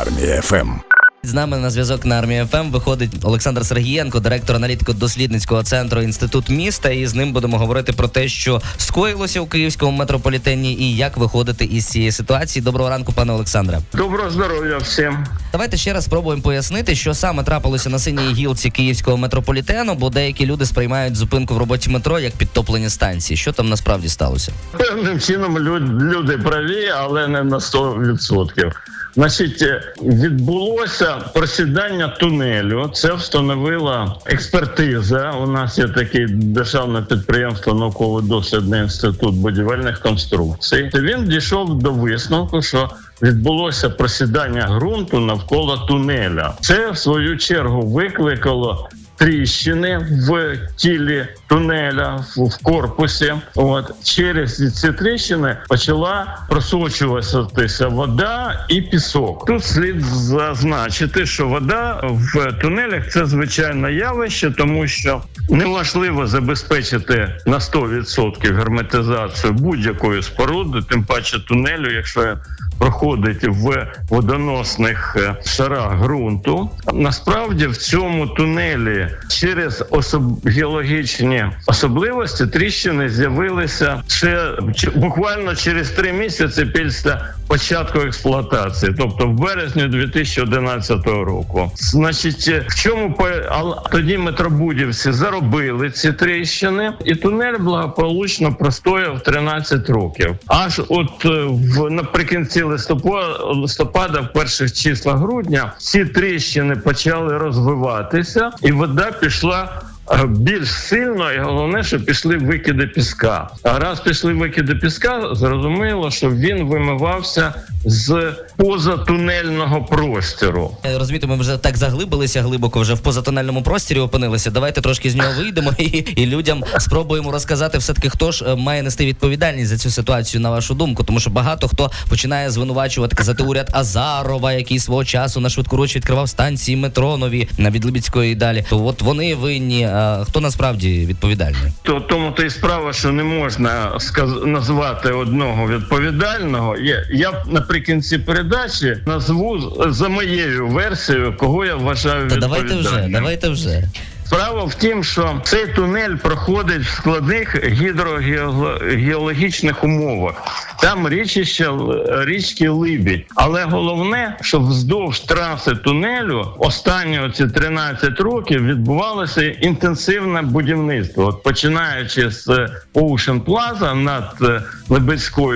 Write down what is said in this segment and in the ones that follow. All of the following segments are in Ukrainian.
Армія ФМ. З нами на зв'язок на армії ФМ виходить Олександр Сергієнко, директор аналітико-дослідницького центру інститут міста. І з ним будемо говорити про те, що скоїлося у київському метрополітені, і як виходити із цієї ситуації. Доброго ранку, пане Олександре. Доброго здоров'я всім. Давайте ще раз спробуємо пояснити, що саме трапилося на синій гілці київського метрополітену, бо деякі люди сприймають зупинку в роботі метро як підтоплення станції. Що там насправді сталося? Певним чином люд- люди праві, але не на 100%. Значить, е, відбулося просідання тунелю. Це встановила експертиза. У нас є таке державне підприємство науково-дослідний інститут будівельних конструкцій. Він дійшов до висновку, що відбулося просідання ґрунту навколо тунеля. Це в свою чергу викликало. Тріщини в тілі тунеля в, корпусі. От через ці тріщини почала просочуватися вода і пісок. Тут слід зазначити, що вода в тунелях це звичайне явище, тому що неможливо забезпечити на 100% герметизацію будь-якої споруди, тим паче тунелю, якщо проходить в водоносних е, шарах ґрунту. Насправді в цьому тунелі через особ... геологічні особливості тріщини з'явилися ще буквально через три місяці після початку експлуатації, тобто в березні 2011 року. Значить, е, в чому по- тоді метробудівці заробили ці тріщини, і тунель благополучно простояв 13 років. Аж от е, в наприкінці листопада, в перших числах грудня, ці тріщини почали розвиватися, і вода пішла. Е, Більш сильно і головне, що пішли викиди піска. А раз пішли викиди піска, зрозуміло, що він вимивався з позатунельного простору. Е, Розумієте, ми вже так заглибилися глибоко, вже в позатональному просторі опинилися. Давайте трошки з нього вийдемо і, і людям спробуємо розказати все таки, хто ж е, має нести відповідальність за цю ситуацію, на вашу думку. Тому що багато хто починає звинувачувати казати уряд Азарова, який свого часу на швидкоруч відкривав станції метро нові на від Либідської і далі. То от вони винні. А хто насправді відповідальний? То тому то і справа, що не можна сказ... назвати одного відповідального. Я, я наприкінці передачі назву за моєю версією, кого я вважаю Та давайте вже, давайте вже. Справа в тім, що цей тунель проходить в складних гідрогеологічних умовах. Там річище річки Либідь. Але головне, що вздовж траси тунелю останні оці 13 років відбувалося інтенсивне будівництво. От починаючи з Ocean Plaza над е,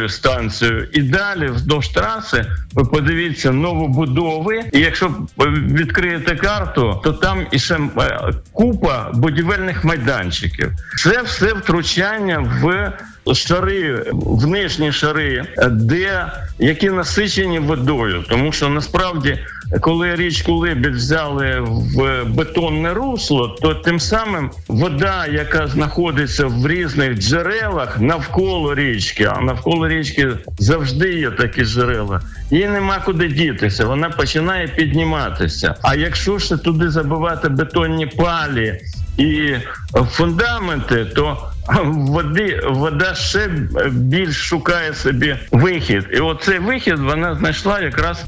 станцією, і далі вздовж траси ви подивіться новобудови. І якщо відкриєте карту, то там іще е, купа будівельних майданчиків. Це все втручання в шари, в нижні шари, де які насичені водою, тому що насправді. Коли річку Либідь взяли в бетонне русло, то тим самим вода, яка знаходиться в різних джерелах навколо річки, а навколо річки завжди є такі джерела, їй нема куди дітися. Вона починає підніматися. А якщо ще туди забивати бетонні палі і фундаменти, то води вода ще більш шукає собі вихід, і оцей вихід вона знайшла якраз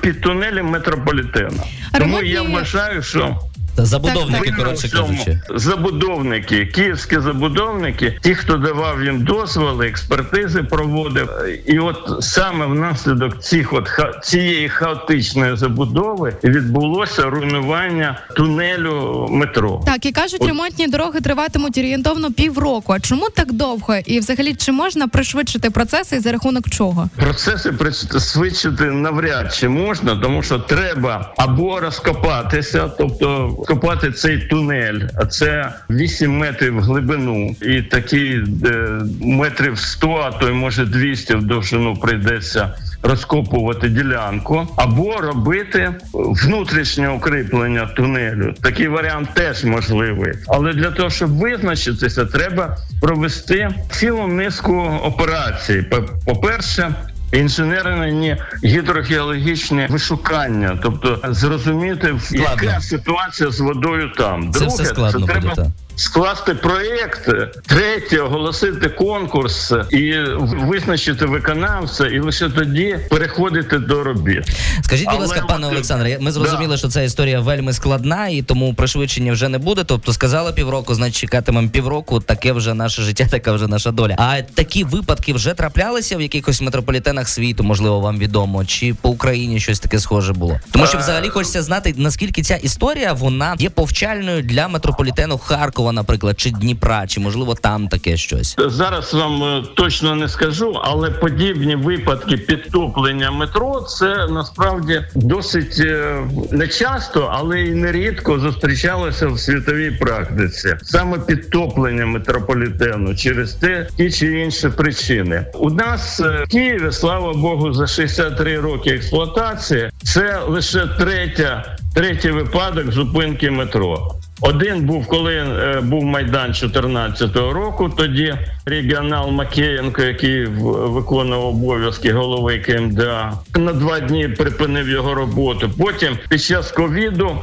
під тунелем метрополітена. Тому я вважаю, що Забудовники, коротше кажучи. забудовники, київські забудовники, ті, хто давав їм дозволи, експертизи проводив, і от саме внаслідок цих от ха- цієї хаотичної забудови відбулося руйнування тунелю метро. Так, і кажуть, От- ремонтні дороги триватимуть орієнтовно півроку. А чому так довго? І взагалі чи можна пришвидшити процеси і за рахунок чого? Процеси пришвидшити навряд чи можна, тому що треба або розкопатися, тобто копати цей тунель, а це 8 метрів в глибину, і такі е, метрів 100, а то й може 200 в довжину прийдеться. Розкопувати ділянку або робити внутрішнє укріплення тунелю. Такий варіант теж можливий. Але для того, щоб визначитися, треба провести цілу низку операцій. По- По-перше, інженерні гідрогеологічні вишукання, тобто зрозуміти, яка ситуація з водою там. Це все складно це треба буде. Скласти проєкт, третє оголосити конкурс і визначити виконавця, і лише тоді переходити до робіт. Скажіть, будь ласка, пане Олександре, ми зрозуміли, Да. що ця історія вельми складна, і тому пришвидшення вже не буде. Тобто сказали півроку, значить чекатимемо півроку. Таке вже наше життя, така вже наша доля. А такі випадки вже траплялися в якихось метрополітенах світу, можливо, вам відомо, чи по Україні щось таке схоже було. Тому що взагалі хочеться знати, наскільки ця історія вона є повчальною для метрополітену Харкова, наприклад, чи Дніпра, чи можливо там таке щось. Зараз вам е, точно не скажу, але подібні випадки підтоплення метро це насправді досить е, нечасто, але і нерідко зустрічалося в світовій практиці. Саме підтоплення метрополітену через те ті чи інші причини. У нас е, в Києві, слава Богу, за 63 роки експлуатації це лише третя, третій випадок зупинки метро. Один був, коли е, був майдан 14-го року. Тоді регіонал Макеєнко, який виконував обов'язки голови КМДА, на два дні припинив його роботу. Потім під час ковіду.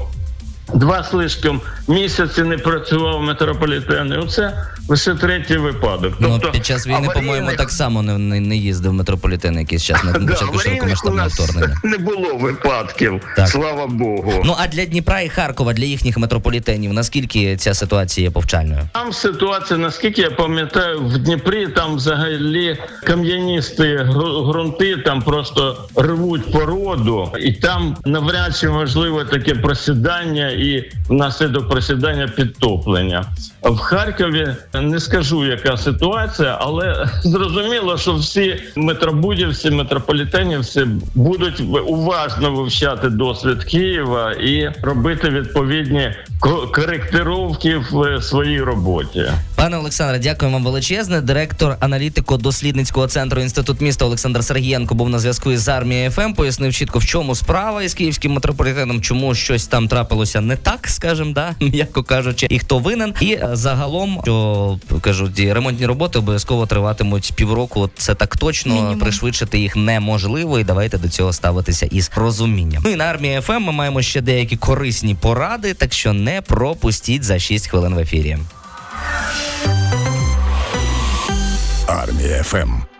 Два слишком місяці не працював метрополітен. Оце лише третій випадок. Ну під час війни, аварійних- по-моєму, так само не, не, не їздив метрополітен якийсь час на, Да, початку широкомасштабного вторгнення. не було випадків, Так. слава Богу. Ну а для Дніпра і Харкова, для їхніх метрополітенів, наскільки ця ситуація є повчальною? Там ситуація, наскільки я пам'ятаю, в Дніпрі там взагалі кам'яністі гру- ґрунти там просто рвуть породу, і там навряд чи можливо таке просідання і внаслідок просідання підтоплення. В Харкові не скажу, яка ситуація, але зрозуміло, що всі метробудівці, метрополітенівці будуть уважно вивчати досвід Києва і робити відповідні ко- коректировки в своїй роботі. Пане Олександре, дякую вам величезне. Директор аналітико-дослідницького центру інститут міста Олександр Сергієнко був на зв'язку із армією ФМ. Пояснив чітко, в чому справа із київським метрополітеном, чому щось там трапилося не так, скажімо, да, м'яко кажучи, і хто винен. І загалом, що кажуть, ремонтні роботи обов'язково триватимуть півроку. Це так точно Мінімум. пришвидшити їх неможливо, і давайте до цього ставитися із розумінням. Ну і на армії ФМ ми маємо ще деякі корисні поради, так що не пропустіть за 6 хвилин в ефірі. Армія ФМ.